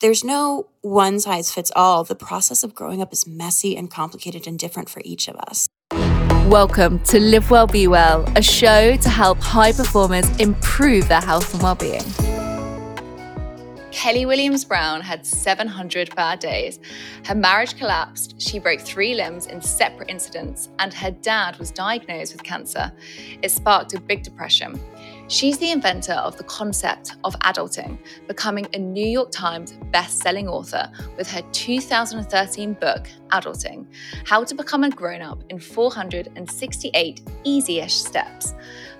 there's no one size fits all. The process of growing up is messy and complicated and different for each of us. Welcome to Live Well Be Well, a show to help high performers improve their health and well-being. Kelly Williams Brown had 700 bad days. Her marriage collapsed, she broke three limbs in separate incidents, and her dad was diagnosed with cancer. It sparked a big depression. She's the inventor of the concept of adulting, becoming a New York Times best-selling author with her 2013 book, Adulting: How to Become a Grown-up in 468 Easy-ish Steps.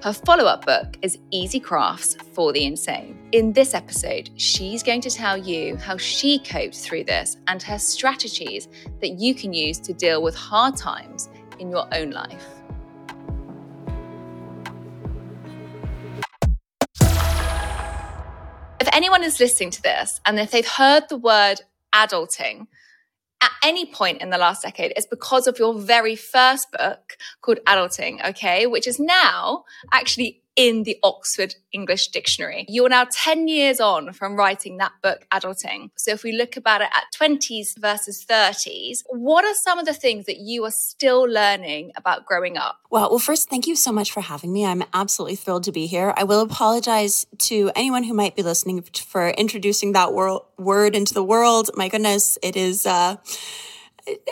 Her follow-up book is Easy Crafts for the Insane. In this episode, she's going to tell you how she coped through this and her strategies that you can use to deal with hard times in your own life. If anyone is listening to this and if they've heard the word adulting at any point in the last decade, it's because of your very first book called Adulting, okay, which is now actually in the Oxford English Dictionary. You're now 10 years on from writing that book, Adulting. So if we look about it at 20s versus 30s, what are some of the things that you are still learning about growing up? Well, well, first, thank you so much for having me. I'm absolutely thrilled to be here. I will apologize to anyone who might be listening for introducing that wor- word into the world. My goodness, it is, uh,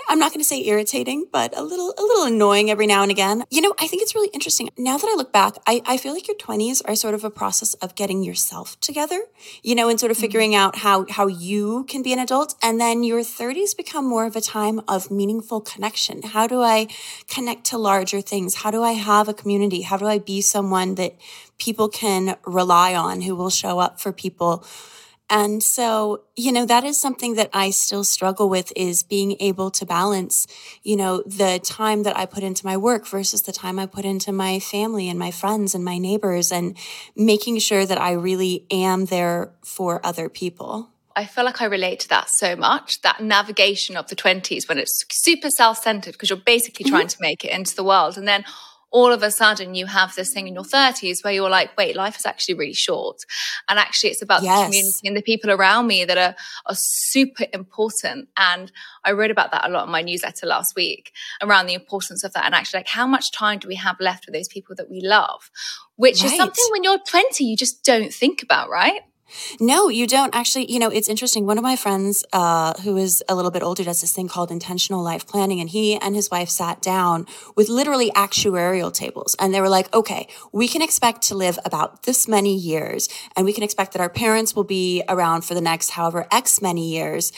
I'm not going to say irritating, but a little, a little annoying every now and again. You know, I think it's really interesting. Now that I look back, I, I feel like your 20s are sort of a process of getting yourself together, you know, and sort of mm-hmm. figuring out how, how you can be an adult. And then your 30s become more of a time of meaningful connection. How do I connect to larger things? How do I have a community? How do I be someone that people can rely on who will show up for people? And so, you know, that is something that I still struggle with is being able to balance, you know, the time that I put into my work versus the time I put into my family and my friends and my neighbors and making sure that I really am there for other people. I feel like I relate to that so much that navigation of the 20s when it's super self centered because you're basically mm-hmm. trying to make it into the world. And then all of a sudden you have this thing in your 30s where you're like, wait, life is actually really short. And actually, it's about yes. the community and the people around me that are, are super important. And I wrote about that a lot in my newsletter last week around the importance of that. And actually, like, how much time do we have left with those people that we love? Which right. is something when you're 20, you just don't think about, right? No, you don't. Actually, you know, it's interesting. One of my friends, uh, who is a little bit older, does this thing called intentional life planning. And he and his wife sat down with literally actuarial tables. And they were like, okay, we can expect to live about this many years. And we can expect that our parents will be around for the next however X many years.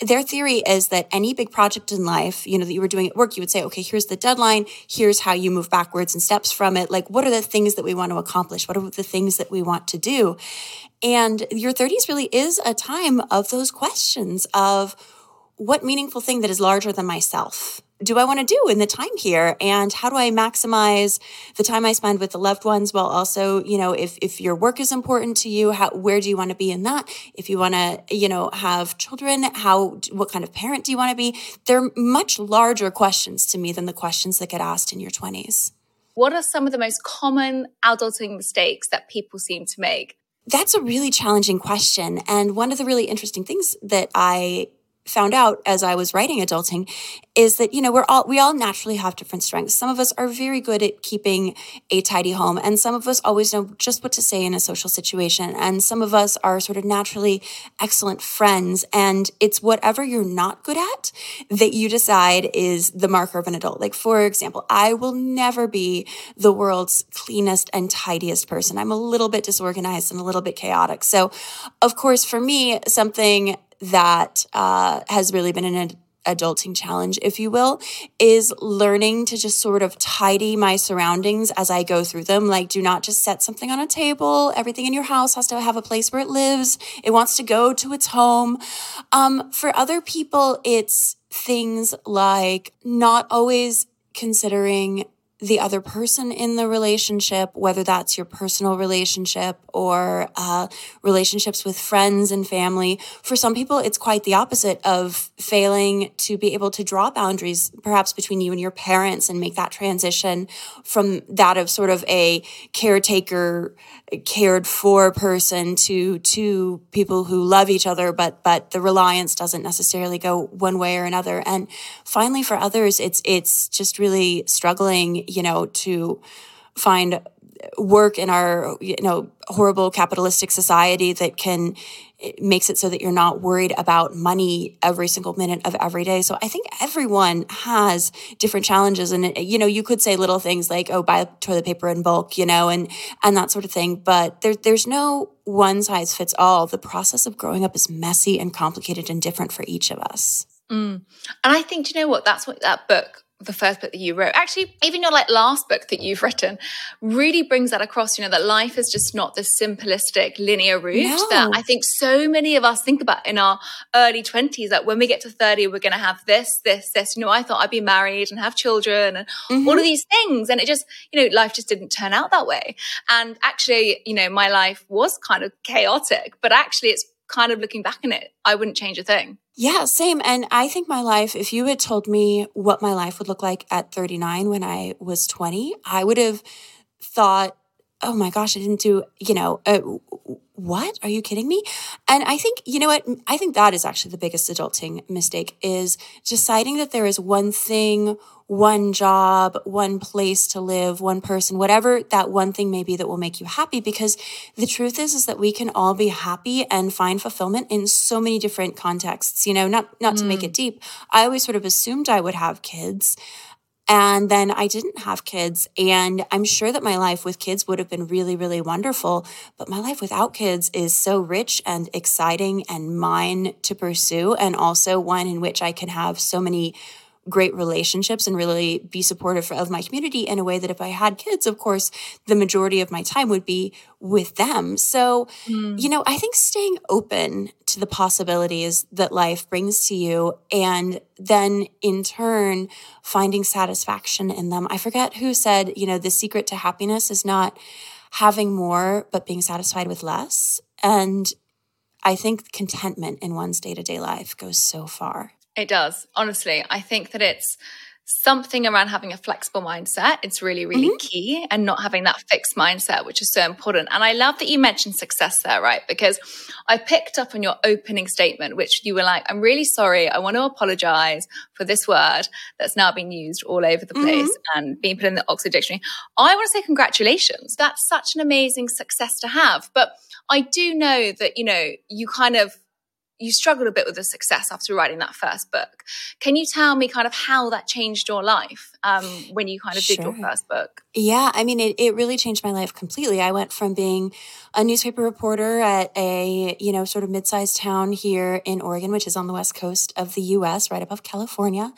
Their theory is that any big project in life, you know, that you were doing at work, you would say, okay, here's the deadline. Here's how you move backwards and steps from it. Like, what are the things that we want to accomplish? What are the things that we want to do? And your 30s really is a time of those questions of what meaningful thing that is larger than myself do I want to do in the time here? And how do I maximize the time I spend with the loved ones while also, you know, if, if your work is important to you, how, where do you want to be in that? If you want to, you know, have children, how, what kind of parent do you want to be? They're much larger questions to me than the questions that get asked in your 20s. What are some of the most common adulting mistakes that people seem to make? That's a really challenging question. And one of the really interesting things that I found out as I was writing adulting is that you know we're all we all naturally have different strengths. Some of us are very good at keeping a tidy home and some of us always know just what to say in a social situation and some of us are sort of naturally excellent friends and it's whatever you're not good at that you decide is the marker of an adult. Like for example, I will never be the world's cleanest and tidiest person. I'm a little bit disorganized and a little bit chaotic. So of course for me something that uh, has really been an adulting challenge, if you will, is learning to just sort of tidy my surroundings as I go through them. Like, do not just set something on a table. Everything in your house has to have a place where it lives. It wants to go to its home. Um, for other people, it's things like not always considering the other person in the relationship, whether that's your personal relationship or uh, relationships with friends and family. For some people, it's quite the opposite of failing to be able to draw boundaries, perhaps between you and your parents, and make that transition from that of sort of a caretaker cared for person to to people who love each other but but the reliance doesn't necessarily go one way or another and finally for others it's it's just really struggling you know to find work in our you know horrible capitalistic society that can it makes it so that you're not worried about money every single minute of every day. So I think everyone has different challenges and you know you could say little things like oh buy toilet paper in bulk, you know, and and that sort of thing, but there there's no one size fits all. The process of growing up is messy and complicated and different for each of us. Mm. And I think, you know what? That's what that book the first book that you wrote actually even your like last book that you've written really brings that across you know that life is just not the simplistic linear route no. that i think so many of us think about in our early 20s that when we get to 30 we're going to have this this this you know i thought i'd be married and have children and mm-hmm. all of these things and it just you know life just didn't turn out that way and actually you know my life was kind of chaotic but actually it's kind of looking back on it i wouldn't change a thing yeah, same. And I think my life, if you had told me what my life would look like at 39 when I was 20, I would have thought, oh my gosh, I didn't do, you know, uh, what? Are you kidding me? And I think, you know what? I think that is actually the biggest adulting mistake is deciding that there is one thing one job, one place to live, one person, whatever that one thing may be that will make you happy. Because the truth is, is that we can all be happy and find fulfillment in so many different contexts. You know, not not mm. to make it mm. deep. I always sort of assumed I would have kids. And then I didn't have kids. And I'm sure that my life with kids would have been really, really wonderful. But my life without kids is so rich and exciting and mine to pursue. And also one in which I can have so many great relationships and really be supportive of my community in a way that if I had kids, of course, the majority of my time would be with them. So, mm. you know, I think staying open to the possibilities that life brings to you and then in turn finding satisfaction in them. I forget who said, you know, the secret to happiness is not having more, but being satisfied with less. And I think contentment in one's day to day life goes so far. It does. Honestly, I think that it's something around having a flexible mindset. It's really, really mm-hmm. key and not having that fixed mindset, which is so important. And I love that you mentioned success there, right? Because I picked up on your opening statement, which you were like, I'm really sorry. I want to apologize for this word that's now being used all over the place mm-hmm. and being put in the Oxford Dictionary. I want to say congratulations. That's such an amazing success to have. But I do know that, you know, you kind of you struggled a bit with the success after writing that first book. Can you tell me kind of how that changed your life um, when you kind of sure. did your first book? Yeah, I mean, it, it really changed my life completely. I went from being a newspaper reporter at a, you know, sort of mid-sized town here in Oregon, which is on the west coast of the US, right above California.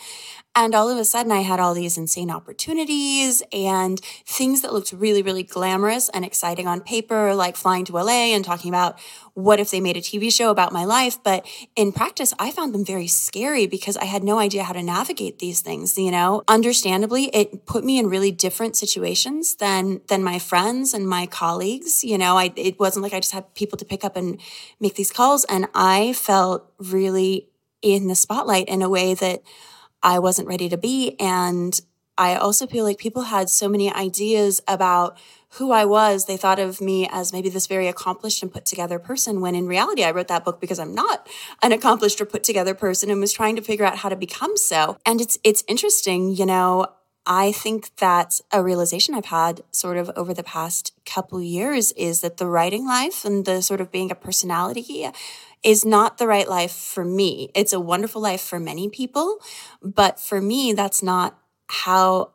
And all of a sudden, I had all these insane opportunities and things that looked really, really glamorous and exciting on paper, like flying to LA and talking about what if they made a TV show about my life. But in practice, I found them very scary because I had no idea how to navigate these things, you know? Understandably, it put me in really different situations than, than my friends and my colleagues. You know, I, it wasn't like I just had people to pick up and make these calls. And I felt really in the spotlight in a way that I wasn't ready to be. And I also feel like people had so many ideas about who I was. They thought of me as maybe this very accomplished and put together person, when in reality, I wrote that book because I'm not an accomplished or put together person and was trying to figure out how to become so. And it's, it's interesting, you know, I think that a realization I've had sort of over the past couple years is that the writing life and the sort of being a personality is not the right life for me. It's a wonderful life for many people, but for me, that's not how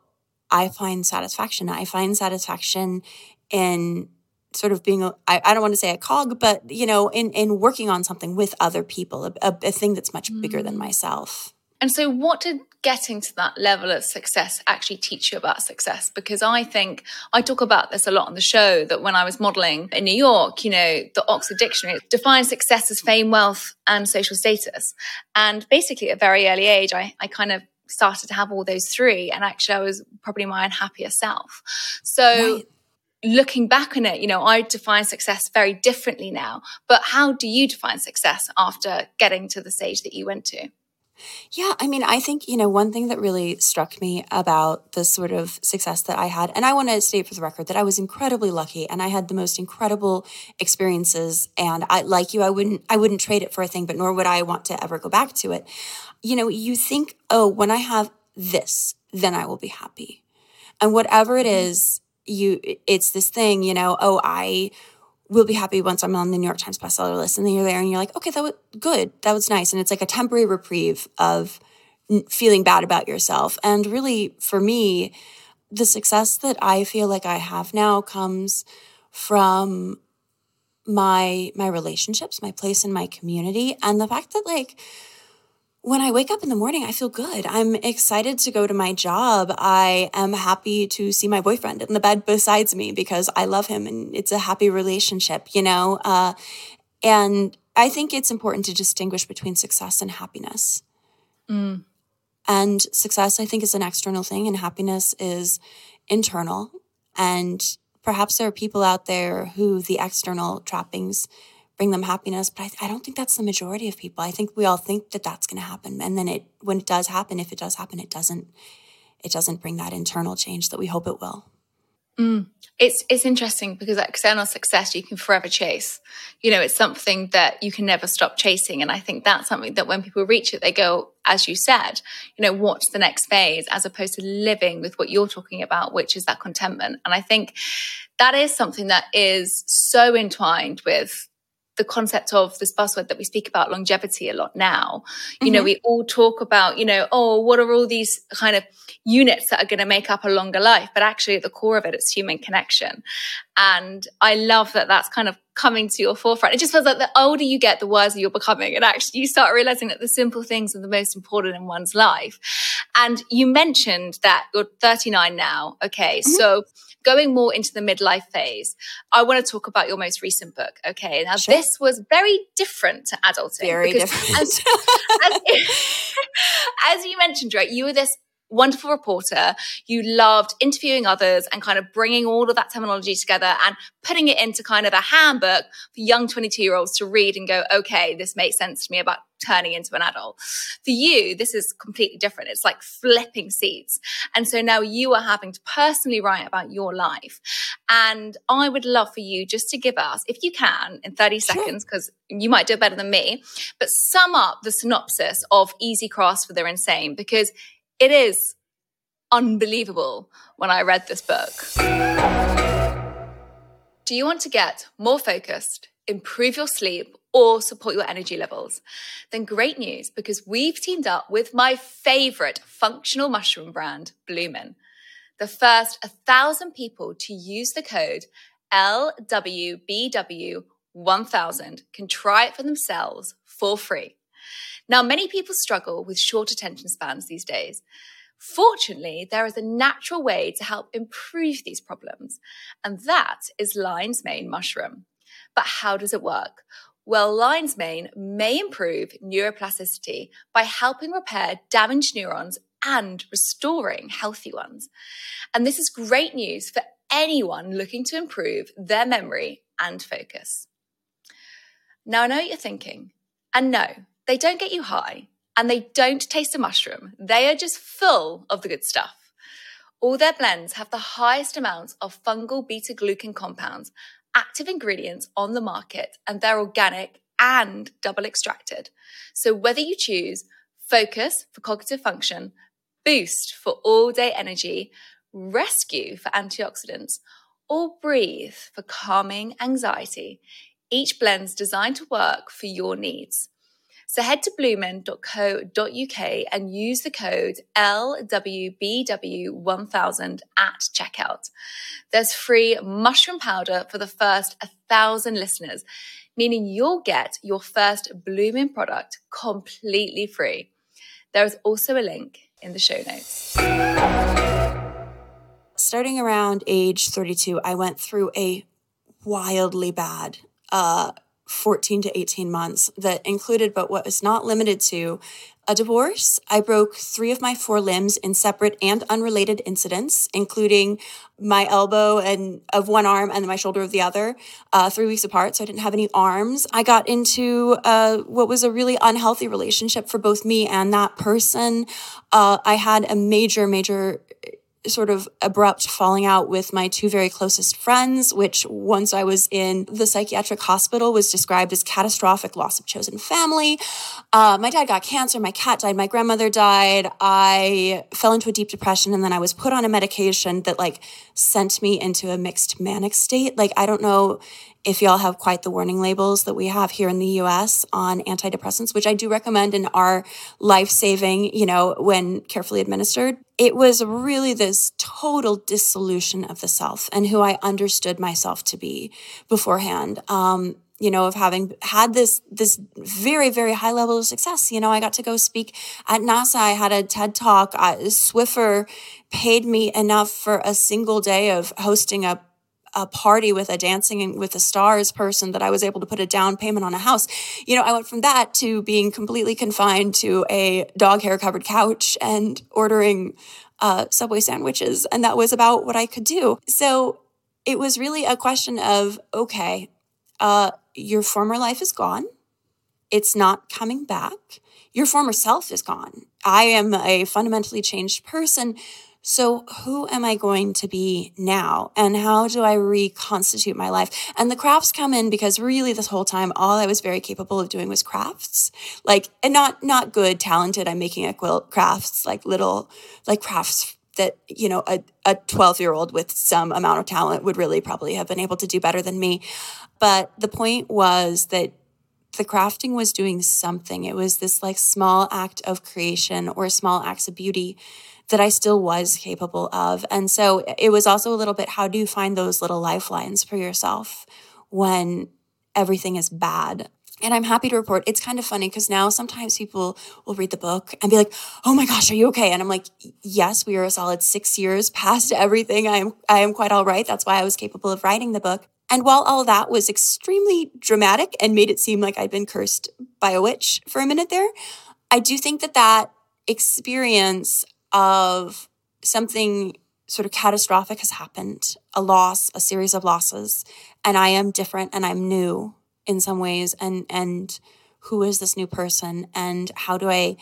I find satisfaction. I find satisfaction in sort of being a, I, I don't want to say a cog, but you know, in in working on something with other people, a, a, a thing that's much mm. bigger than mm. myself. And so, what did getting to that level of success actually teach you about success? Because I think I talk about this a lot on the show that when I was modeling in New York, you know, the Oxford Dictionary defines success as fame, wealth, and social status. And basically, at a very early age, I, I kind of started to have all those three. And actually, I was probably my unhappier self. So, right. looking back on it, you know, I define success very differently now. But how do you define success after getting to the stage that you went to? Yeah, I mean, I think, you know, one thing that really struck me about the sort of success that I had, and I want to state for the record that I was incredibly lucky and I had the most incredible experiences. And I, like you, I wouldn't, I wouldn't trade it for a thing, but nor would I want to ever go back to it. You know, you think, oh, when I have this, then I will be happy. And whatever it mm-hmm. you, it's this thing, you know, oh, I, will be happy once I'm on the New York Times bestseller list. And then you're there and you're like, okay, that was good. That was nice. And it's like a temporary reprieve of feeling bad about yourself. And really, for me, the success that I feel like I have now comes from my my relationships, my place in my community, and the fact that like when I wake up in the morning, I feel good. I'm excited to go to my job. I am happy to see my boyfriend in the bed besides me because I love him and it's a happy relationship, you know? Uh, and I think it's important to distinguish between success and happiness. Mm. And success, I think, is an external thing, and happiness is internal. And perhaps there are people out there who the external trappings bring them happiness. But I, I don't think that's the majority of people. I think we all think that that's going to happen, and then it when it does happen, if it does happen, it doesn't it doesn't bring that internal change that we hope it will. Mm. It's it's interesting because external success you can forever chase. You know, it's something that you can never stop chasing, and I think that's something that when people reach it, they go, as you said, you know, what's the next phase, as opposed to living with what you're talking about, which is that contentment. And I think that is something that is so entwined with the concept of this buzzword that we speak about longevity a lot now. You mm-hmm. know, we all talk about, you know, oh, what are all these kind of units that are going to make up a longer life? But actually, at the core of it, it's human connection. And I love that that's kind of coming to your forefront. It just feels like the older you get, the wiser you're becoming. And actually, you start realizing that the simple things are the most important in one's life. And you mentioned that you're 39 now. Okay. Mm-hmm. So, going more into the midlife phase, I want to talk about your most recent book. Okay. Now, sure. this was very different to adulting. Very different. As, as, as, you mentioned, right, you were this wonderful reporter. You loved interviewing others and kind of bringing all of that terminology together and putting it into kind of a handbook for young 22 year olds to read and go, okay, this makes sense to me about turning into an adult. For you, this is completely different. It's like flipping seats. And so now you are having to personally write about your life. And I would love for you just to give us, if you can, in 30 sure. seconds, because you might do it better than me, but sum up the synopsis of Easy Crafts for the Insane, because it is unbelievable when I read this book. Do you want to get more focused, improve your sleep, or support your energy levels? Then great news because we've teamed up with my favorite functional mushroom brand, Bloomin. The first 1,000 people to use the code LWBW1000 can try it for themselves for free. Now, many people struggle with short attention spans these days. Fortunately, there is a natural way to help improve these problems, and that is lion's mane mushroom. But how does it work? Well, lion's mane may improve neuroplasticity by helping repair damaged neurons and restoring healthy ones. And this is great news for anyone looking to improve their memory and focus. Now, I know what you're thinking, and no, they don't get you high and they don't taste a mushroom. They are just full of the good stuff. All their blends have the highest amounts of fungal beta glucan compounds, active ingredients on the market, and they're organic and double extracted. So whether you choose focus for cognitive function, boost for all day energy, rescue for antioxidants, or breathe for calming anxiety, each blend's designed to work for your needs. So head to bloomin.co.uk and use the code LWBW1000 at checkout. There's free mushroom powder for the first 1,000 listeners, meaning you'll get your first Bloomin product completely free. There is also a link in the show notes. Starting around age 32, I went through a wildly bad uh, 14 to 18 months that included, but what was not limited to, a divorce. I broke three of my four limbs in separate and unrelated incidents, including my elbow and of one arm and my shoulder of the other, uh, three weeks apart. So I didn't have any arms. I got into uh, what was a really unhealthy relationship for both me and that person. Uh, I had a major, major sort of abrupt falling out with my two very closest friends, which once I was in the psychiatric hospital was described as catastrophic loss of chosen family. Uh, my dad got cancer, my cat died, my grandmother died. I fell into a deep depression and then I was put on a medication that like sent me into a mixed manic state. Like, I don't know if y'all have quite the warning labels that we have here in the US on antidepressants, which I do recommend and are life saving, you know, when carefully administered. It was really this total dissolution of the self and who I understood myself to be beforehand. Um, you know, of having had this this very very high level of success. You know, I got to go speak at NASA. I had a TED talk. I, Swiffer paid me enough for a single day of hosting a a party with a dancing with the stars person that I was able to put a down payment on a house. You know, I went from that to being completely confined to a dog hair covered couch and ordering uh, Subway sandwiches. And that was about what I could do. So it was really a question of okay, uh, your former life is gone. It's not coming back. Your former self is gone. I am a fundamentally changed person so, who am I going to be now? And how do I reconstitute my life? And the crafts come in because really this whole time, all I was very capable of doing was crafts. Like, and not, not good, talented. I'm making a quilt crafts, like little, like crafts that, you know, a, a 12 year old with some amount of talent would really probably have been able to do better than me. But the point was that the crafting was doing something. It was this like small act of creation or small acts of beauty that I still was capable of. And so it was also a little bit how do you find those little lifelines for yourself when everything is bad? And I'm happy to report it's kind of funny because now sometimes people will read the book and be like, "Oh my gosh, are you okay?" And I'm like, "Yes, we are a solid 6 years past everything. I am I am quite all right. That's why I was capable of writing the book." And while all that was extremely dramatic and made it seem like I'd been cursed by a witch for a minute there, I do think that that experience of something sort of catastrophic has happened a loss a series of losses and i am different and i'm new in some ways and and who is this new person and how do i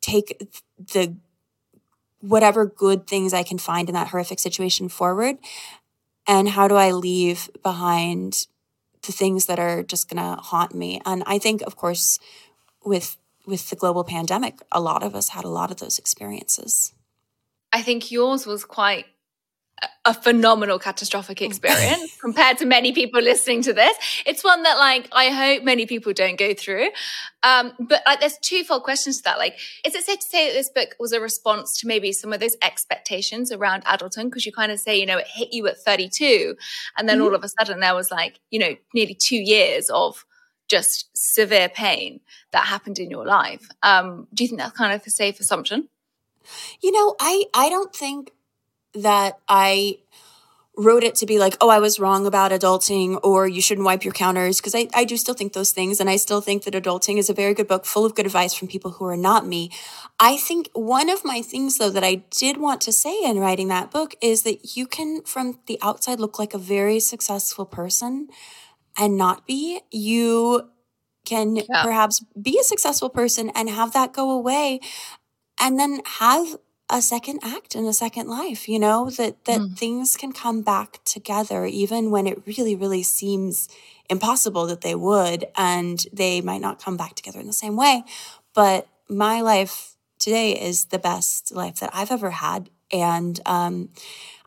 take the whatever good things i can find in that horrific situation forward and how do i leave behind the things that are just going to haunt me? And i think of course with with the global pandemic, a lot of us had a lot of those experiences. I think yours was quite a phenomenal catastrophic experience compared to many people listening to this. It's one that like I hope many people don't go through. Um, but like there's twofold questions to that. Like, is it safe to say that this book was a response to maybe some of those expectations around adulthood? Because you kind of say, you know, it hit you at 32, and then mm-hmm. all of a sudden there was like, you know, nearly two years of just severe pain that happened in your life. Um, do you think that's kind of a safe assumption? You know, I I don't think that I wrote it to be like, oh, I was wrong about adulting or you shouldn't wipe your counters. Because I, I do still think those things. And I still think that adulting is a very good book full of good advice from people who are not me. I think one of my things, though, that I did want to say in writing that book is that you can, from the outside, look like a very successful person and not be. You can yeah. perhaps be a successful person and have that go away and then have a second act in a second life you know that that mm. things can come back together even when it really really seems impossible that they would and they might not come back together in the same way but my life today is the best life that i've ever had and um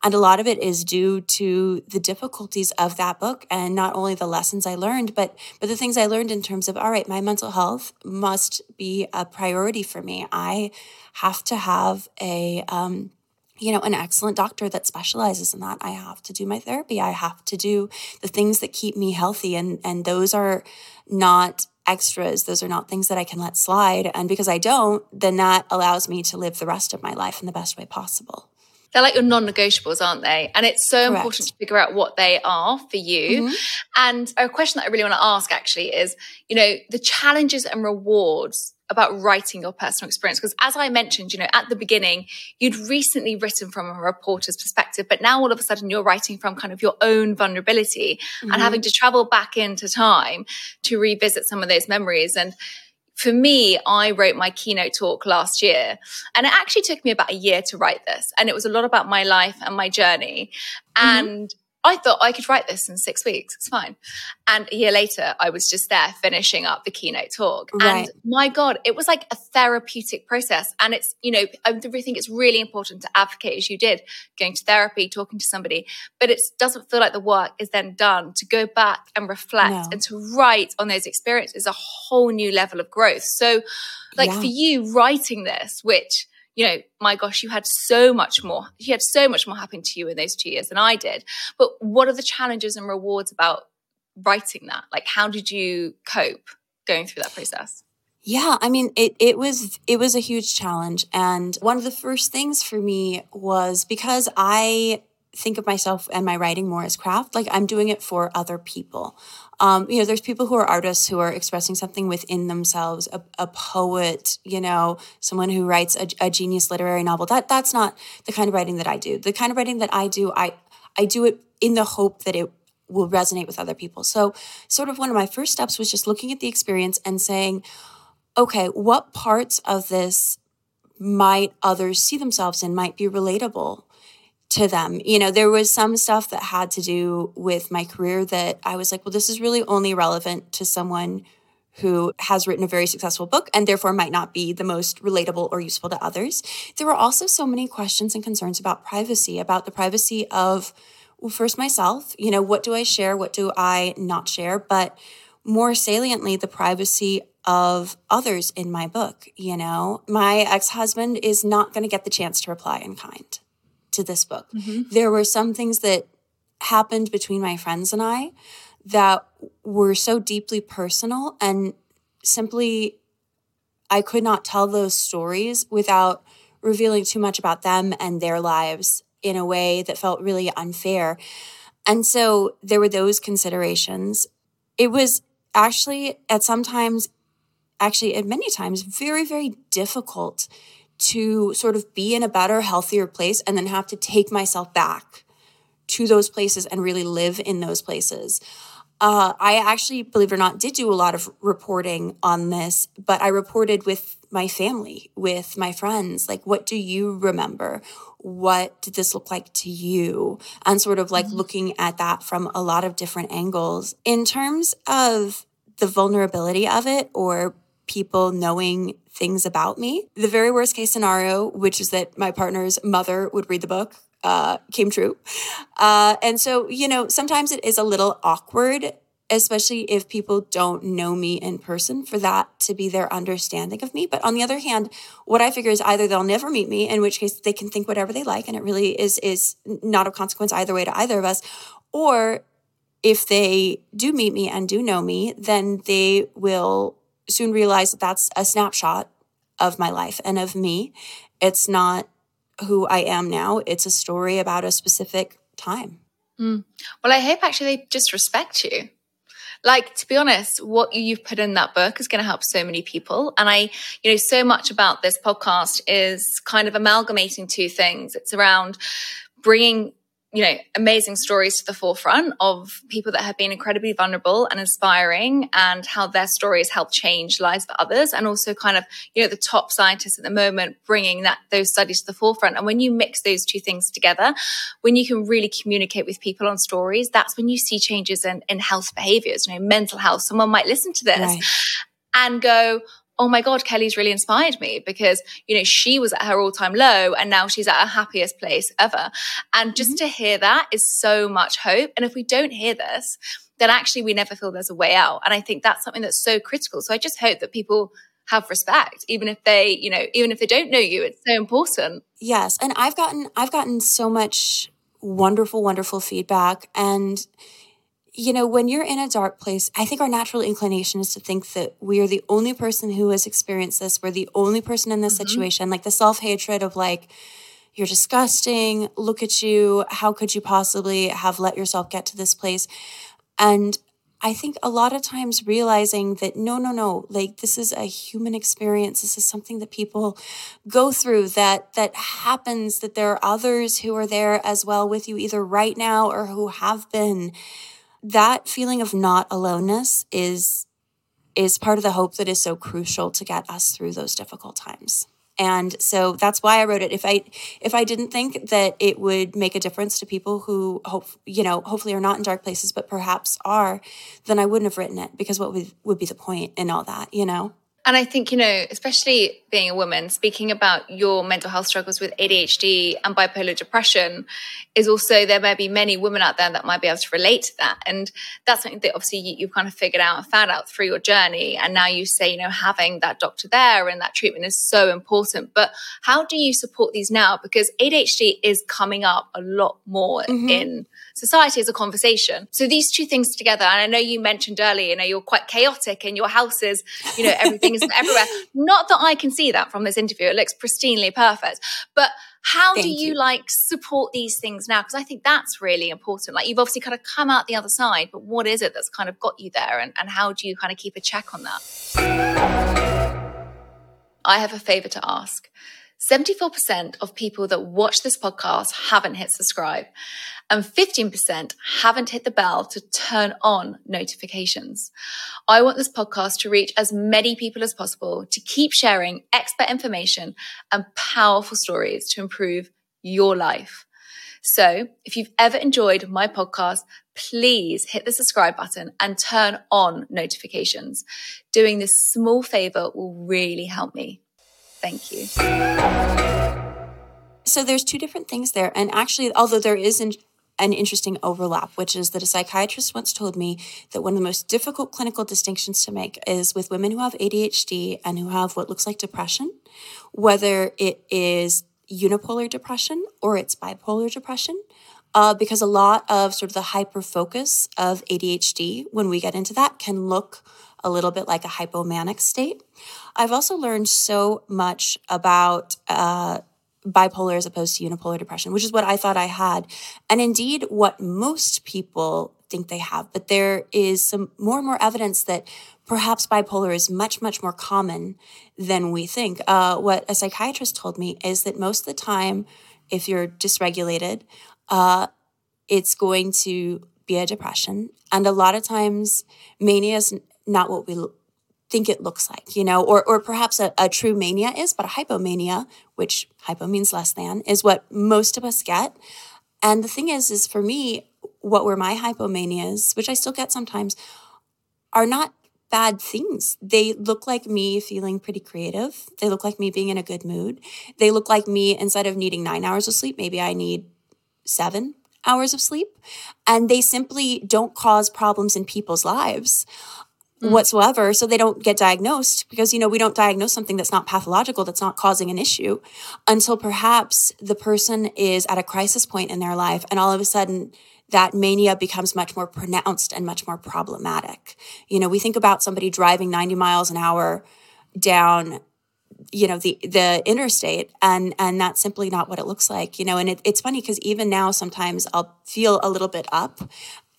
and a lot of it is due to the difficulties of that book and not only the lessons I learned, but but the things I learned in terms of, all right, my mental health must be a priority for me. I have to have a um, you know, an excellent doctor that specializes in that. I have to do my therapy. I have to do the things that keep me healthy. And and those are not extras. Those are not things that I can let slide. And because I don't, then that allows me to live the rest of my life in the best way possible. They're like your non-negotiables aren't they and it's so Correct. important to figure out what they are for you Mhm. and a question that i really want to ask actually is you know the challenges and rewards about writing your personal experience because as i mentioned you know at the beginning you'd recently written from a reporter's perspective but now all of a sudden you're writing from kind of your own vulnerability Mhm. and having to travel back into time to revisit some of those memories and for me, I wrote my keynote talk last year, and it actually took me about a year to write this. And it was a lot about my life and my journey. Mhm. And I thought I could write this in six weeks. It's fine. And a year later, I was just there finishing up the keynote talk. Right. And my God, it was like a therapeutic process. And it's, you know, I really think it's really important to advocate as you did, going to therapy, talking to somebody. But it doesn't feel like the work is then done to go back and reflect No. and to write on those experiences a whole new level of growth. So, like Yeah. for you writing this, which you know, my gosh, you had so much more. You had so much more happen to you in those two years than I did. But what are the challenges and rewards about writing that? Like, how did you cope going through that process? Yeah, I mean it it was it was a huge challenge and one of the first things for me was because I think of myself and my writing more as craft, like I'm doing it for other people. Um, you know, there's people who are artists who are expressing something within themselves, a, a poet, you know, someone who writes a, a genius literary novel. That that's not the kind of writing that I do. The kind of writing that I do, I I do it in the hope that it will resonate with other people. So, sort of one of my first steps was just looking at the experience and saying, okay, what parts of this might others see themselves in, might be relatable to them? You know, there was some stuff that had to do with my career that I was like, well, this is really only relevant to someone who has written a very successful book and therefore might not be the most relatable or useful to others. There were also so many questions and concerns about privacy, about the privacy of, well, first myself, you know, what do I share? What do I not share? But more saliently, the privacy of others in my book. You know, my ex husband is not going to get the chance to reply in kind to this book. Mm-hmm. There were some things that happened between my friends and I that were so deeply personal and simply I could not tell those stories without revealing too much about them and their lives in a way that felt really unfair. And so there were those considerations. It was actually at sometimes actually at many times very very difficult to sort of be in a better healthier place and then have to take myself back to those places and really live in those places uh, I actually, believe it or not, did do a lot of reporting on this, but I reported with my family, with my friends. Like, what do you remember? What did this look like to you? And sort of like looking at that from a lot of different angles. In terms of the vulnerability of it or people knowing things about me, the very worst case scenario, which is that my partner's mother would read the book, uh, came true. Uh, and so, you know, sometimes it is a little awkward, especially if people don't know me in person, for that to be their understanding of me. But on the other hand, what I figure is either they'll never meet me, in which case they can think whatever they like, and it really is is not of consequence either way to either of us, or if they do meet me and do know me, then they will soon realize that that's a snapshot of my life and of me. It's not who I am now. It's a story about a specific time. Hmm. Well, I hope actually they just respect you. Like, to be honest, what you've put in that book is going to help so many people. And I, you know, so much about this podcast is kind of amalgamating two things. It's around bringing you know, amazing stories to the forefront of people that have been incredibly vulnerable and inspiring and how their stories help change lives for others. And also kind of, you know, the top scientists at the moment bringing that, those studies to the forefront. And when you mix those two things together, when you can really communicate with people on stories, that's when you see changes in, in health behaviors, you know, mental health. Someone might listen to this Right. and go, oh my God, Kelly's really inspired me because, you know, she was at her all time low and now she's at her happiest place ever. And just mm-hmm. to hear that is so much hope. And if we don't hear this, then actually we never feel there's a way out. And I think that's something that's so critical. So I just hope that people have respect, even if they, you know, even if they don't know you, it's so important. Yes, and I've gotten I've gotten so much wonderful wonderful feedback and you know, when you're in a dark place, I think our natural inclination is to think that we are the only person who has experienced this. We're the only person in this mm-hmm. situation. Like the self hatred of like, you're disgusting. Look at you. How could you possibly have let yourself get to this place? And I think a lot of times realizing that no, no, no, like this is a human experience. This is something that people go through that that happens, that there are others who are there as well with you, either right now or who have been. That feeling of not aloneness is is part of the hope that is so crucial to get us through those difficult times. And so that's why i wrote it. If i if i didn't think that it would make a difference to people who hope you know hopefully are not in dark places but perhaps are then i wouldn't have written it because what would, would be the point in all that you know and I think, you know, especially being a woman, speaking about your mental health struggles with ADHD and bipolar depression is also there may be many women out there that might be able to relate to that. And that's something that obviously you, have kind of figured out and found out through your journey. And now you say, you know, having that doctor there and that treatment is so important. But how do you support these now? Because ADHD is coming up a lot more mm-hmm. in society as a conversation. So these two things together, and I know you mentioned earlier, you know, you're quite chaotic and your house is, you know, everything is everywhere. Not that I can see that from this interview. It looks pristinely perfect. But how Thank do you, you, like support these things now? Because I think that's really important. Like you've obviously kind of come out the other side, but what is it that's kind of got you there? And, and how do you kind of keep a check on that? I have a favor to ask. 74% of people that watch this podcast haven't hit subscribe and 15% haven't hit the bell to turn on notifications. I want this podcast to reach as many people as possible to keep sharing expert information and powerful stories to improve your life. So if you've ever enjoyed my podcast, please hit the subscribe button and turn on notifications. Doing this small favor will really help me. Thank you. So there's two different things there. And actually, although there is an, an interesting overlap, which is that a psychiatrist once told me that one of the most difficult clinical distinctions to make is with women who have ADHD and who have what looks like depression, whether it is unipolar depression or it's bipolar depression. Uh, because a lot of sort of the hyper focus of ADHD, when we get into that, can look a little bit like a hypomanic state. I've also learned so much about uh, bipolar as opposed to unipolar depression, which is what I thought I had. And indeed, what most people think they have. But there is some more and more evidence that perhaps bipolar is much, much more common than we think. Uh, what a psychiatrist told me is that most of the time, if you're dysregulated, uh, it's going to be a depression. And a lot of times, mania is not what we think it looks like, you know, or, or perhaps a, a true mania is, but a hypomania, which hypo means less than, is what most of us get. And the thing is, is for me, what were my hypomanias, which I still get sometimes, are not bad things. They look like me feeling pretty creative. They look like me being in a good mood. They look like me, instead of needing nine hours of sleep, maybe I need seven hours of sleep. And they simply don't cause problems in people's lives mm. whatsoever. So they don't get diagnosed because, you know, we don't diagnose something that's not pathological, that's not causing an issue until perhaps the person is at a crisis point in their life and all of a sudden that mania becomes much more pronounced and much more problematic. You know, we think about somebody driving 90 miles an hour down you know the the interstate and and that's simply not what it looks like you know and it, it's funny because even now sometimes i'll feel a little bit up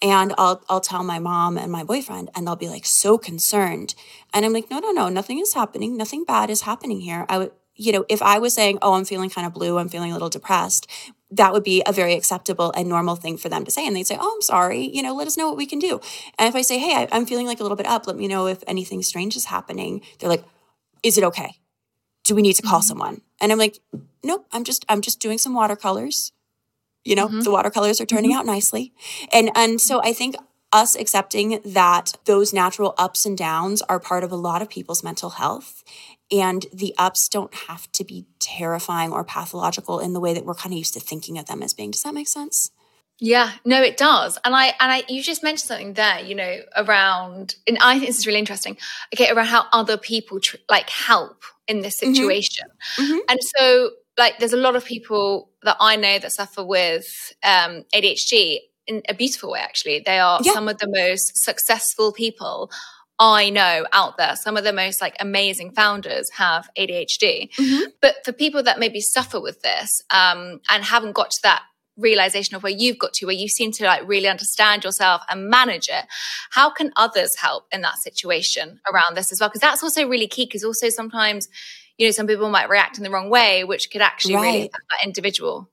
and I'll I'll tell my mom and my boyfriend and they'll be like so concerned. And I'm like, "No, no, no, nothing is happening. Nothing bad is happening here." I would you know, if I was saying, "Oh, I'm feeling kind of blue, I'm feeling a little depressed," that would be a very acceptable and normal thing for them to say. And they'd say, Oh, I'm sorry, you know, let us know what we can do. And if I say, Hey, I, am feeling like a little bit up, let me know if anything strange is happening, they're like, Is it okay? Do we need to call mm-hmm. someone? And I'm like, Nope, I'm just, I'm just doing some watercolors you know mm-hmm. the watercolors are turning mm-hmm. out nicely and and so i think us accepting that those natural ups and downs are part of a lot of people's mental health and the ups don't have to be terrifying or pathological in the way that we're kind of used to thinking of them as being does that make sense yeah, no, it does. And I and I you just mentioned something there, you know, around and I think this is really interesting. Okay, around how other people tr- like help in this mm-hmm. situation. Mm-hmm. And so like there's a lot of people that I know that suffer with um, ADHD in a beautiful way. Actually, they are yeah. some of the most successful people I know out there, some of the most like amazing founders have ADHD. Mm-hmm. But for people that maybe suffer with this um, and haven't got to that realization of where you've got to, where you seem to like really understand yourself and manage it, how can others help in that situation around this as well? Because that's also really key. Because also sometimes, you know, some people might react in the wrong way, which could actually right. really affect that individual.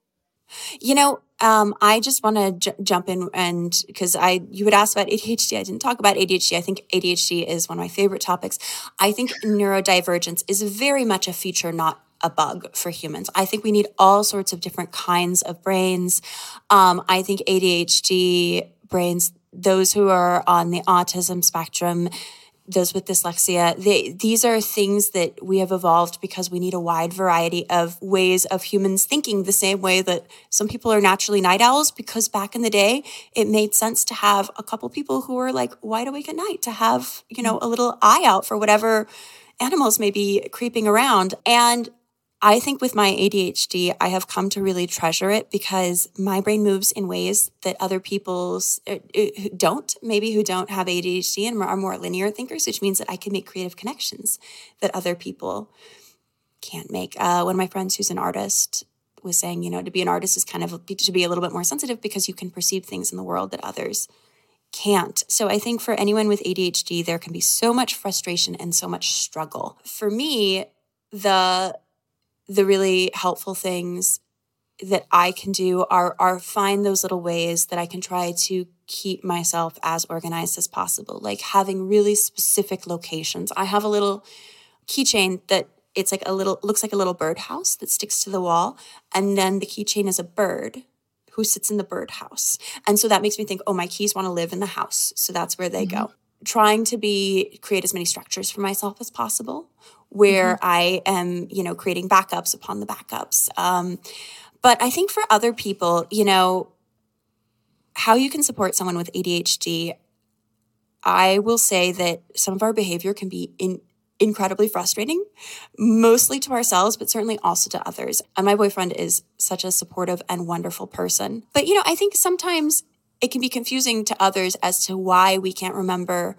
You know, um, I just want to j- jump in and because I you would ask about ADHD, I didn't talk about ADHD. I think ADHD is one of my favorite topics. I think neurodivergence is very much a feature, not a bug for humans. I think we need all sorts of different kinds of brains. Um, I think ADHD brains, those who are on the autism spectrum, those with dyslexia they, these are things that we have evolved because we need a wide variety of ways of humans thinking the same way that some people are naturally night owls because back in the day it made sense to have a couple people who were like wide awake at night to have you know a little eye out for whatever animals may be creeping around. And I think with my ADHD, I have come to really treasure it because my brain moves in ways that other people's uh, uh, don't, maybe who don't have ADHD and are more linear thinkers, which means that I can make creative connections that other people can't make. Uh, one of my friends who's an artist was saying, you know, to be an artist is kind of to be a little bit more sensitive because you can perceive things in the world that others can't. So I think for anyone with ADHD, there can be so much frustration and so much struggle. For me, the the really helpful things that I can do are are find those little ways that I can try to keep myself as organized as possible, like having really specific locations. I have a little keychain that it's like a little looks like a little birdhouse that sticks to the wall, and then the keychain is a bird who sits in the birdhouse. And so that makes me think, oh, my keys want to live in the house. So that's where they mm-hmm. go. Trying to be create as many structures for myself as possible where mm-hmm. I am, you know, creating backups upon the backups. Um, but I think for other people, you know, how you can support someone with ADHD, I will say that some of our behavior can be in, incredibly frustrating, mostly to ourselves, but certainly also to others. And my boyfriend is such a supportive and wonderful person. But, you know, I think sometimes it can be confusing to others as to why we can't remember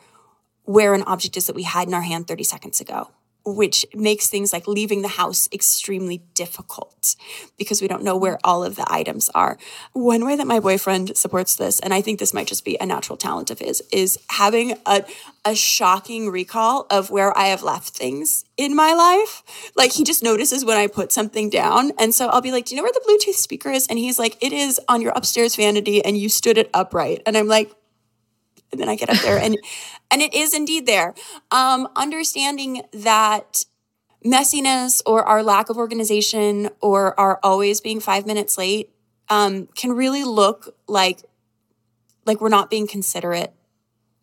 where an object is that we had in our hand 30 seconds ago which makes things like leaving the house extremely difficult because we don't know where all of the items are. One way that my boyfriend supports this, and I think this might just be a natural talent of his, is having a, a shocking recall of where I have left things in my life. Like he just notices when I put something down. And so I'll be like, Do you know where the Bluetooth speaker is? And he's like, It is on your upstairs vanity and you stood it upright. And I'm like, and then I get up there and and it is indeed there. Um, understanding that messiness or our lack of organization or our always being five minutes late um, can really look like like we're not being considerate.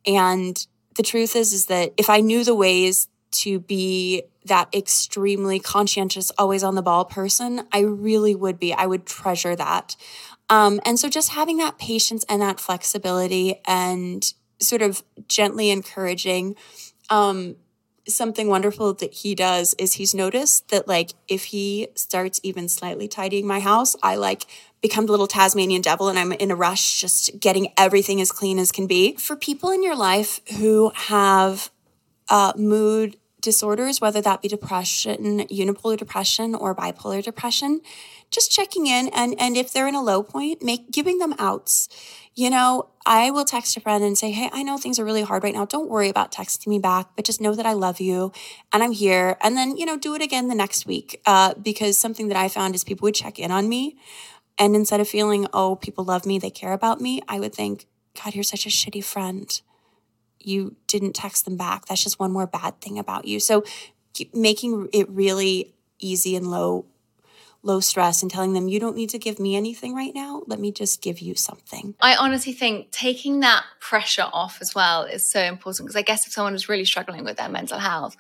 And the truth is is that if I knew the ways to be that extremely conscientious, always on the ball person, I really would be. I would treasure that. Um, and so just having that patience and that flexibility and sort of gently encouraging um, something wonderful that he does is he's noticed that like if he starts even slightly tidying my house i like become the little tasmanian devil and i'm in a rush just getting everything as clean as can be. For people in your life who have uh, mood disorders whether that be depression unipolar depression or bipolar depression just checking in. And and if they're in a low point make giving them outs. You know i will text a friend and say hey i know things are really hard right now. Don't worry about texting me back but just know that i love you and i'm here. And then you know do it again the next week uh, because something that i found is people would check in on me. And instead of feeling oh people love me. They care about me i would think god you're such a shitty friend you didn't text them back that's just one more bad thing about you so making it really easy and low low stress and telling them, you don't need to give me anything right now. Let me just give you something. I honestly think taking that pressure off as well is so important because I guess if someone is really struggling with their mental health,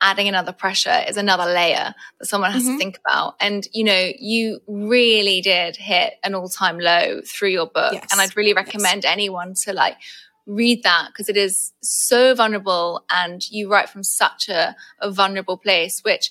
adding another pressure is another layer that someone has mm-hmm. to think about. And, you know, you really did hit an all time low through your book. Yes. And I'd really recommend yes. anyone to like, read that because it is so vulnerable and you write from such a, a vulnerable place, which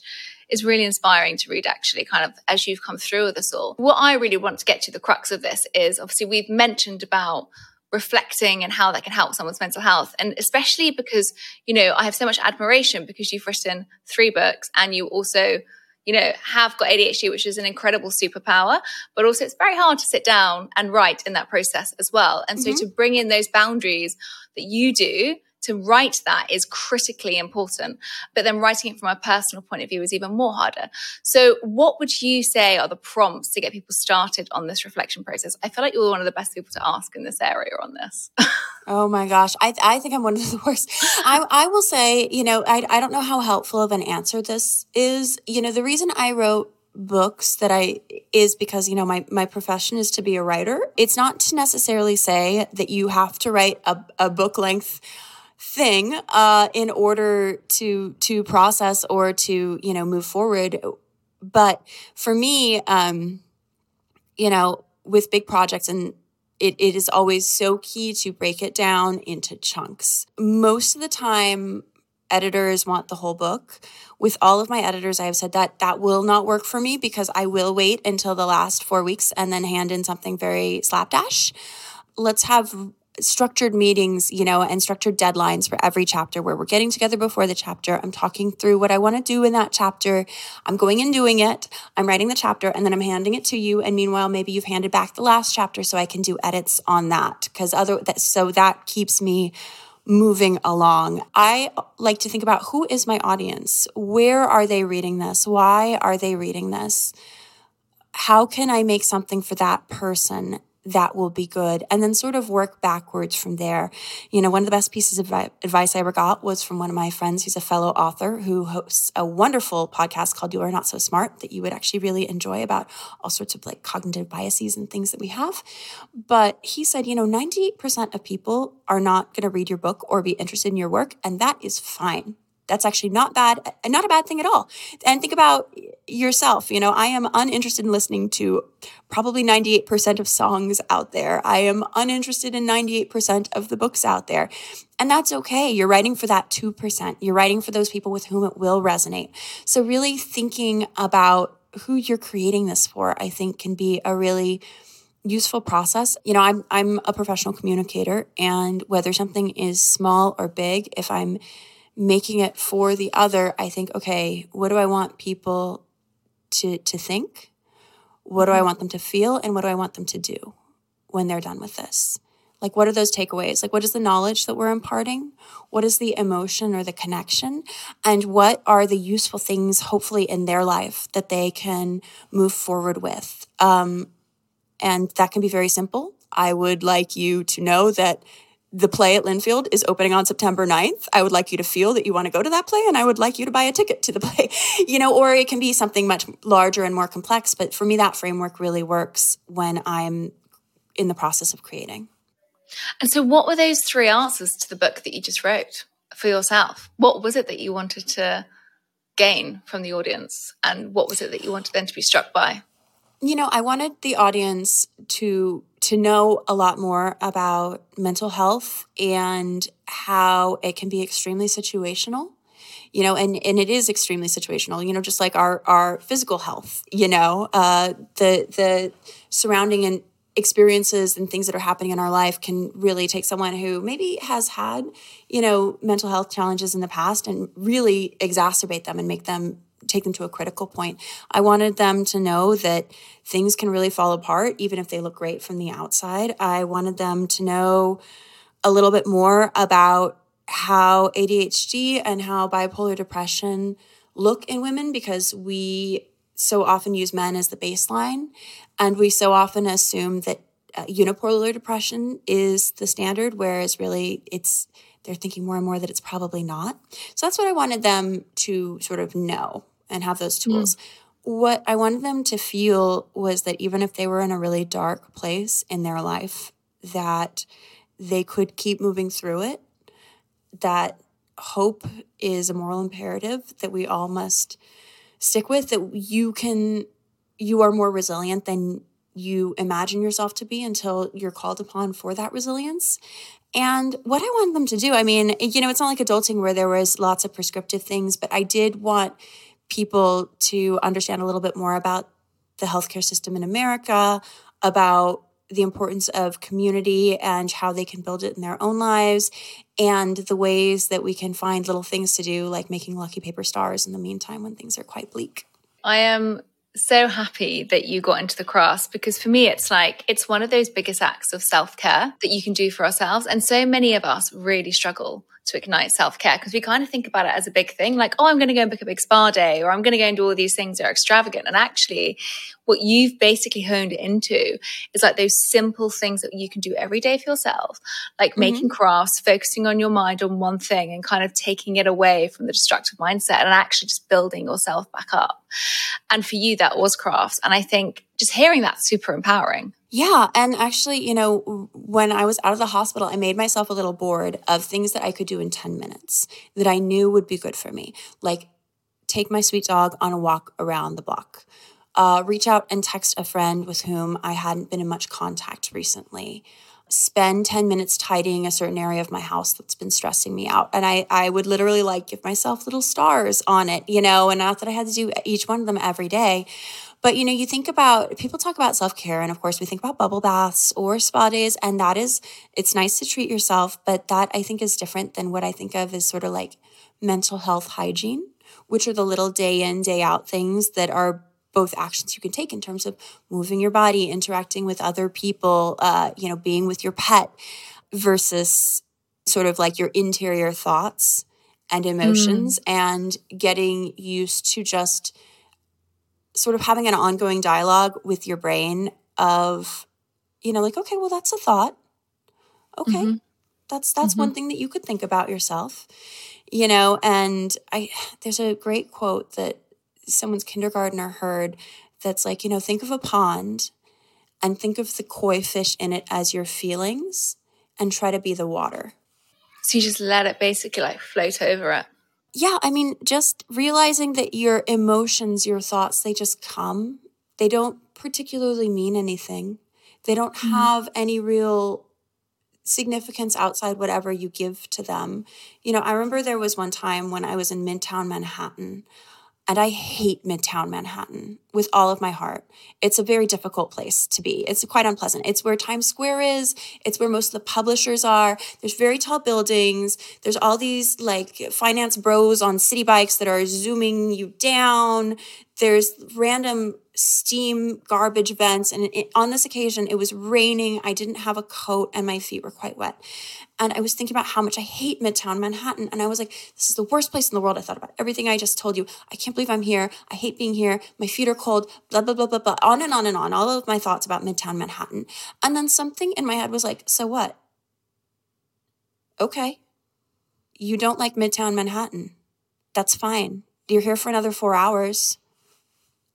is really inspiring to read actually kind of as you've come through with us all what i really want to get to the crux of this is obviously we've mentioned about reflecting and how that can help someone's mental health. And especially because, you know, I have so much admiration because you've written three books and you also, you know, have got ADHD, which is an incredible superpower, but also it's very hard to sit down and write in that process as well. And so mm-hmm. to bring in those boundaries that you do to write that is critically important. But then writing it from a personal point of view is even more harder. So, what would you say are the prompts to get people started on this reflection process? I feel like you're one of the best people to ask in this area on this. oh my gosh. I, I think I'm one of the worst. I, I will say, you know, I, I don't know how helpful of an answer this is. You know, the reason I wrote books that I is because you know my my profession is to be a writer. It's not to necessarily say that you have to write a, a book length thing uh, in order to to process or to you know move forward. But for me, um, you know, with big projects and it, it is always so key to break it down into chunks. Most of the time, editors want the whole book. With all of my editors, I have said that that will not work for me because I will wait until the last four weeks and then hand in something very slapdash. Let's have structured meetings, you know, and structured deadlines for every chapter where we're getting together before the chapter. I'm talking through what I want to do in that chapter. I'm going and doing it. I'm writing the chapter and then I'm handing it to you. And meanwhile, maybe you've handed back the last chapter so I can do edits on that because other that so that keeps me moving along. I like to think about who is my audience? Where are they reading this? Why are they reading this? How can I make something for that person? That will be good. And then sort of work backwards from there. You know, one of the best pieces of advice I ever got was from one of my friends who's a fellow author who hosts a wonderful podcast called You Are Not So Smart that you would actually really enjoy about all sorts of like cognitive biases and things that we have. But he said, you know, 98% of people are not going to read your book or be interested in your work, and that is fine that's actually not bad not a bad thing at all. And think about yourself you know i am uninterested in listening to probably 98% of songs out there. I am uninterested in 98% of the books out there. And that's okay. You're writing for that 2% you're writing for those people with whom it will resonate. So really thinking about who you're creating this for i think can be a really useful process. You know, I'm I'm a professional communicator and whether something is small or big, if I'm making it for the other, I think, okay, what do I want people to to think? What do I want them to feel and what do I want them to do when they're done with this? Like what are those takeaways? Like what is the knowledge that we're imparting? What is the emotion or the connection? And what are the useful things hopefully in their life that they can move forward with? Um, and that can be very simple. I would like you to know that the play at Linfield is opening on September 9th. I would like you to feel that you want to go to that play and I would like you to buy a ticket to the play. You know, or it can be something much larger and more complex, but for me that framework really works when I'm in the process of creating. And so what were those three answers to the book that you just wrote for yourself? What was it that you wanted to gain from the audience and what was it that you wanted them to be struck by? You know, I wanted the audience to to know a lot more about mental health and how it can be extremely situational you know and and it is extremely situational you know just like our our physical health you know uh the the surrounding and experiences and things that are happening in our life can really take someone who maybe has had you know mental health challenges in the past and really exacerbate them and make them take them to a critical point. I wanted them to know that things can really fall apart, even if they look great from the outside. I wanted them to know a little bit more about how ADHD and how bipolar depression look in women because we so often use men as the baseline and we so often assume that uh, unipolar depression is the standard whereas really it's they're thinking more and more that it's probably not so that's what i wanted them to sort of know and have those tools. Mm. What I wanted them to feel was that even if they were in a really dark place in their life, that they could keep moving through it, that hope is a moral imperative that we all must stick with, that you can, you are more resilient than you imagine yourself to be until you're called upon for that resilience. And what I wanted them to do, I mean, you know, it's not like adulting where there was lots of prescriptive things, but I did want people to understand a little bit more about the healthcare system in America, about the importance of community and how they can build it in their own lives and the ways that we can find little things to do like making lucky paper stars in the meantime when things are quite bleak. I am so happy that you got into the crafts because for me it's like it's one of those biggest acts of self-care that you can do for ourselves and so many of us really struggle to ignite self care because we kind of think about it as a big thing, like, oh, I'm going to go and book a big spa day, or I'm going to go and do all these things that are extravagant. And actually, what you've basically honed into is like those simple things that you can do every day for yourself, like mm-hmm. making crafts, focusing on your mind on one thing and kind of taking it away from the destructive mindset and actually just building yourself back up. And for you, that was crafts. And I think just hearing that's super empowering. Yeah. And actually, you know, when I was out of the hospital, I made myself a little board of things that I could do in 10 minutes that I knew would be good for me. Like take my sweet dog on a walk around the block, uh, reach out and text a friend with whom I hadn't been in much contact recently. Spend 10 minutes tidying a certain area of my house that's been stressing me out. And I, I would literally like give myself little stars on it, you know, and not that I had to do each one of them every day, but you know, you think about people talk about self care, and of course, we think about bubble baths or spa days, and that is it's nice to treat yourself, but that I think is different than what I think of as sort of like mental health hygiene, which are the little day in day out things that are both actions you can take in terms of moving your body, interacting with other people, uh, you know, being with your pet, versus sort of like your interior thoughts and emotions, mm. and getting used to just sort of having an ongoing dialogue with your brain of you know like okay well that's a thought. Okay. Mm-hmm. that's that's mm-hmm. one thing that you could think about yourself. You know and i there's a great quote that someone's kindergartner heard that's like you know think of a pond and think of the koi fish in it as your feelings and try to be the water. So you just let it basically like float over it yeah, I mean, just realizing that your emotions, your thoughts, they just come. They don't particularly mean anything. They don't mm-hmm. have any real significance outside whatever you give to them. You know, I remember there was one time when I was in Midtown Manhattan. And I hate Midtown Manhattan with all of my heart. It's a very difficult place to be. It's quite unpleasant. It's where Times Square is. It's where most of the publishers are. There's very tall buildings. There's all these like finance bros on city bikes that are zooming you down. There's random steam garbage vents. And it, on this occasion, it was raining. I didn't have a coat and my feet were quite wet. And I was thinking about how much I hate Midtown Manhattan. And I was like, this is the worst place in the world. I thought about everything I just told you. I can't believe I'm here. I hate being here. My feet are cold, blah, blah, blah, blah, blah. On and on and on. All of my thoughts about Midtown Manhattan. And then something in my head was like, so what? Okay. You don't like Midtown Manhattan. That's fine. You're here for another four hours.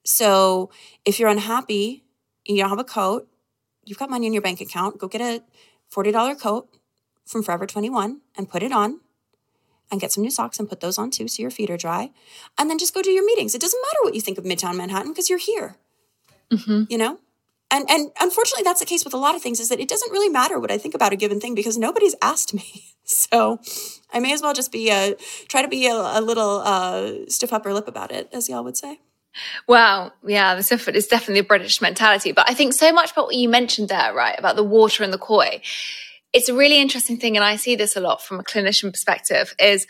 So if you're unhappy, you don't have a coat, you've got money in your bank account, go get a $40 coat from Forever 21 and put it on and get some new socks and put those on too so your feet are dry. And then just go do your meetings. It doesn't matter what you think of Midtown Manhattan because you're here. Mm-hmm. You know? And and unfortunately that's the case with a lot of things is that it doesn't really matter what I think about a given thing because nobody's asked me. So I may as well just be a try to be a, a little uh, stiff upper lip about it, as y'all would say. Wow. Yeah, is definitely a British mentality. But I think so much about what you mentioned there, right? About the water and the koi it's a really interesting thing, and I see this a lot from a clinician perspective, is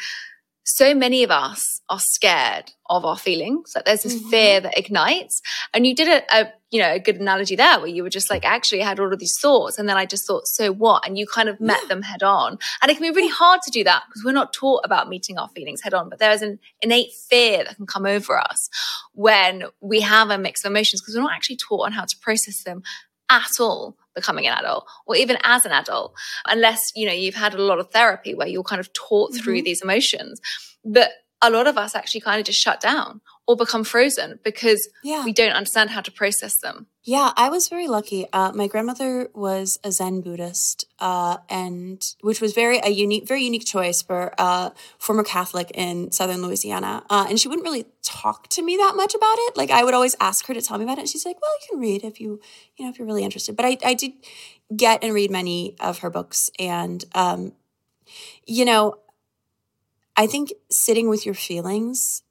so many of us are scared of our feelings. Like there's this mm-hmm. fear that ignites. And you did a, a, you know, a good analogy there where you were just like, actually I had all of these thoughts. And then I just thought, so what? And you kind of met yeah. them head on. And it can be really hard to do that because we're not taught about meeting our feelings head on. But there is an innate fear that can come over us when we have a mix of emotions because we're not actually taught on how to process them at all becoming an adult or even as an adult unless you know you've had a lot of therapy where you're kind of taught mm-hmm. through these emotions but a lot of us actually kind of just shut down or become frozen because yeah. we don't understand how to process them. Yeah, I was very lucky. Uh, my grandmother was a Zen Buddhist, uh, and which was very a unique, very unique choice for a former Catholic in Southern Louisiana. Uh, and she wouldn't really talk to me that much about it. Like I would always ask her to tell me about it. And she's like, "Well, you can read if you, you know, if you're really interested." But I, I did get and read many of her books, and um, you know, I think sitting with your feelings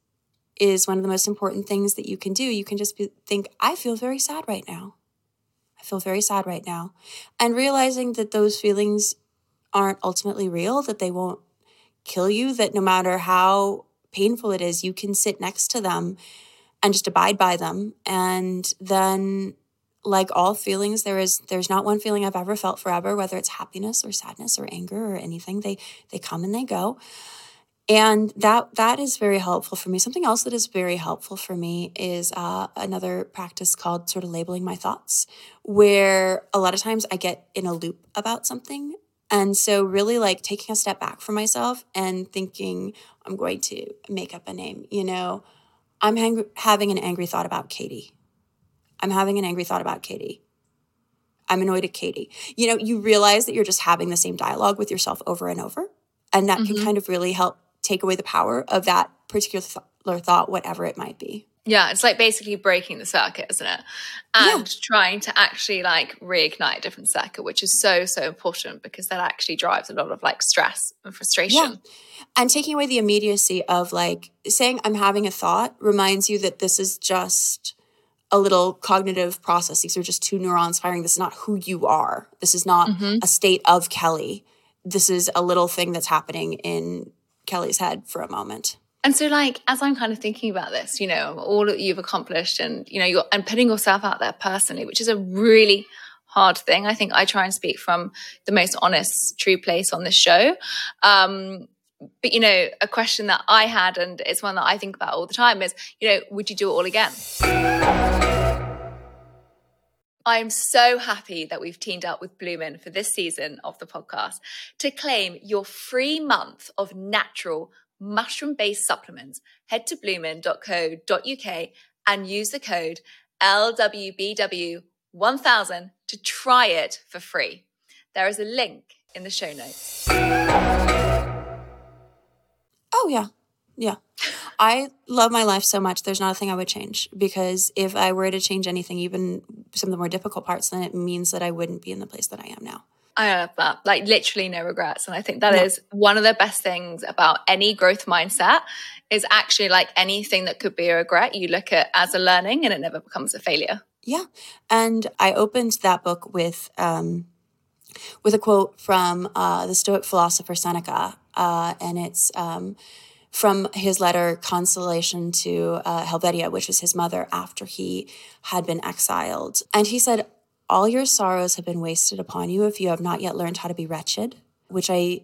is one of the most important things that you can do. You can just be, think, I feel very sad right now. I feel very sad right now. And realizing that those feelings aren't ultimately real, that they won't kill you, that no matter how painful it is, you can sit next to them and just abide by them. And then like all feelings there is there's not one feeling i've ever felt forever whether it's happiness or sadness or anger or anything they they come and they go and that that is very helpful for me something else that is very helpful for me is uh, another practice called sort of labeling my thoughts where a lot of times i get in a loop about something and so, really, like taking a step back for myself and thinking, I'm going to make up a name. You know, I'm hang- having an angry thought about Katie. I'm having an angry thought about Katie. I'm annoyed at Katie. You know, you realize that you're just having the same dialogue with yourself over and over. And that mm-hmm. can kind of really help take away the power of that particular th- thought, whatever it might be. Yeah, it's like basically breaking the circuit, isn't it? And yeah. trying to actually like reignite a different circuit, which is so, so important because that actually drives a lot of like stress and frustration. Yeah. And taking away the immediacy of like saying I'm having a thought reminds you that this is just a little cognitive process. These are just two neurons firing. This is not who you are. This is not mm-hmm. a state of Kelly. This is a little thing that's happening in Kelly's head for a moment. And so, like, as I'm kind of thinking about this, you know, all that you've accomplished and, you know, you're, and putting yourself out there personally, which is a really hard thing. I think I try and speak from the most honest, true place on this show. Um, but, you know, a question that I had, and it's one that I think about all the time is, you know, would you do it all again? I'm so happy that we've teamed up with Bloomin for this season of the podcast to claim your free month of natural mushroom based supplements, head to bloomin.co.uk and use the code LWBW1000 to try it for free. There is a link in the show notes. Oh, yeah. Yeah. I love my life so much. There's not a thing I would change because if I were to change anything, even some of the more difficult parts, then it means that I wouldn't be in the place that I am now. I love that. Like literally no regrets. And I think that yeah. is one of the best things about any growth mindset is actually like anything that could be a regret, you look at as a learning and it never becomes a failure. Yeah. And I opened that book with um with a quote from uh, the Stoic philosopher Seneca. Uh, and it's um, from his letter Consolation to uh, Helvetia, which was his mother after he had been exiled. And he said, all your sorrows have been wasted upon you if you have not yet learned how to be wretched, which I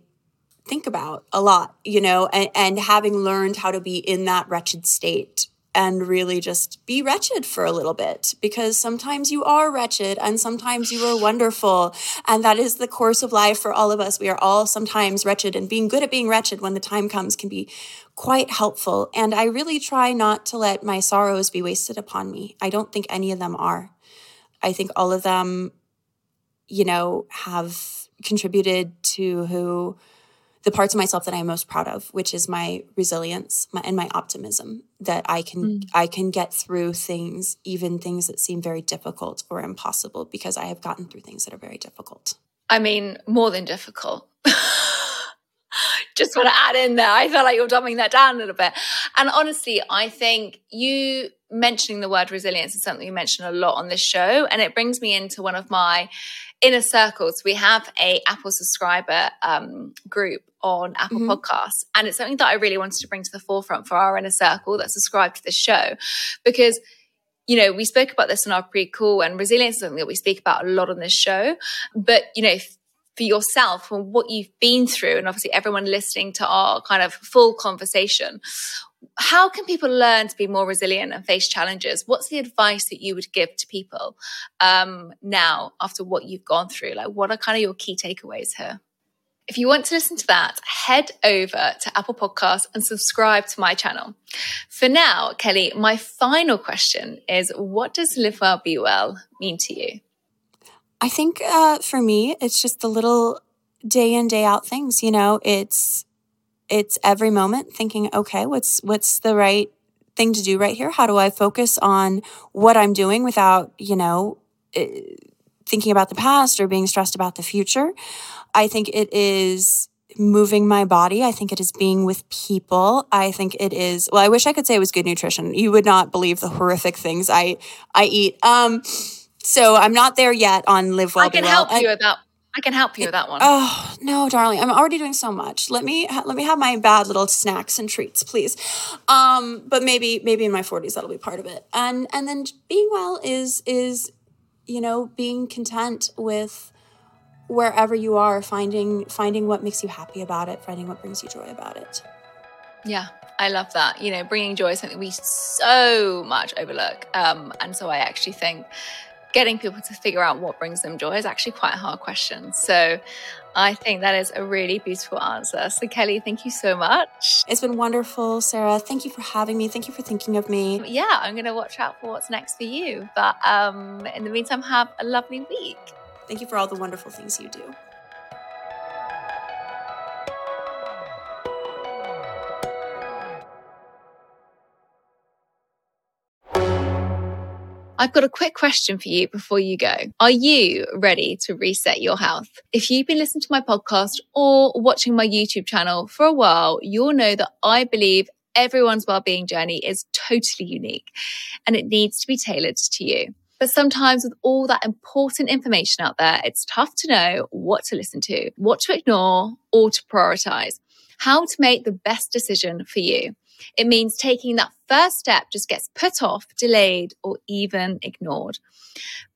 think about a lot, you know, and, and having learned how to be in that wretched state and really just be wretched for a little bit because sometimes you are wretched and sometimes you are wonderful. And that is the course of life for all of us. We are all sometimes wretched, and being good at being wretched when the time comes can be quite helpful. And I really try not to let my sorrows be wasted upon me. I don't think any of them are. I think all of them, you know, have contributed to who the parts of myself that I'm most proud of, which is my resilience my, and my optimism that I can mm. I can get through things, even things that seem very difficult or impossible, because I have gotten through things that are very difficult. I mean, more than difficult. Just want to add in there. I feel like you're dumbing that down a little bit. And honestly, I think you mentioning the word resilience is something you mention a lot on this show. And it brings me into one of my inner circles. We have a Apple subscriber um, group on Apple mm-hmm. Podcasts. And it's something that I really wanted to bring to the forefront for our inner circle that subscribe to this show. Because you know, we spoke about this in our pre-call and resilience is something that we speak about a lot on this show. But, you know, for yourself and what you've been through, and obviously everyone listening to our kind of full conversation, how can people learn to be more resilient and face challenges? What's the advice that you would give to people um, now after what you've gone through? Like, what are kind of your key takeaways here? If you want to listen to that, head over to Apple Podcasts and subscribe to my channel. For now, Kelly, my final question is what does live well, be well mean to you? I think uh, for me, it's just the little day in, day out things. You know, it's it's every moment thinking, okay, what's what's the right thing to do right here? How do I focus on what I'm doing without, you know, eh, thinking about the past or being stressed about the future? I think it is moving my body. I think it is being with people. I think it is well, I wish I could say it was good nutrition. You would not believe the horrific things I I eat. Um So I'm not there yet on live well. I can help well. you that. I can help you with that one. Oh no, darling! I'm already doing so much. Let me let me have my bad little snacks and treats, please. Um, but maybe maybe in my 40s that'll be part of it. And and then being well is is you know being content with wherever you are, finding finding what makes you happy about it, finding what brings you joy about it. Yeah, I love that. You know, bringing joy is something we so much overlook. Um, and so I actually think getting people to figure out what brings them joy is actually quite a hard question. So I think that is a really beautiful answer. So, Kelly, thank you so much. It's been wonderful, Sarah. Thank you for having me. Thank you for thinking of me. Yeah, I'm going to watch out for what's next for you. But um, in the meantime, have a lovely week. Thank you for all the wonderful things you do. I've got a quick question for you before you go. Are you ready to reset your health? If you've been listening to my podcast or watching my YouTube channel for a while, you'll know that I believe everyone's well-being journey is totally unique and it needs to be tailored to you. But sometimes with all that important information out there, it's tough to know what to listen to, what to ignore, or to prioritize, how to make the best decision for you. It means taking that first step just gets put off, delayed, or even ignored.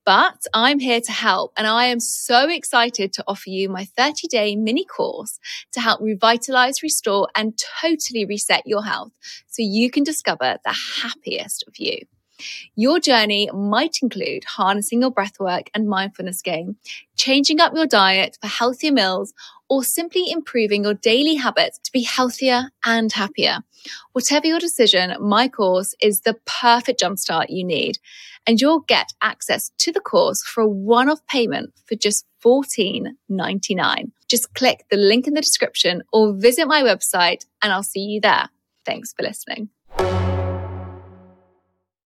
But I'm here to help, and I am so excited to offer you my 30 day mini course to help revitalize, restore, and totally reset your health so you can discover the happiest of you. Your journey might include harnessing your breathwork and mindfulness game, changing up your diet for healthier meals, or simply improving your daily habits to be healthier and happier. Whatever your decision, my course is the perfect jumpstart you need. And you'll get access to the course for a one off payment for just $14.99. Just click the link in the description or visit my website and I'll see you there. Thanks for listening.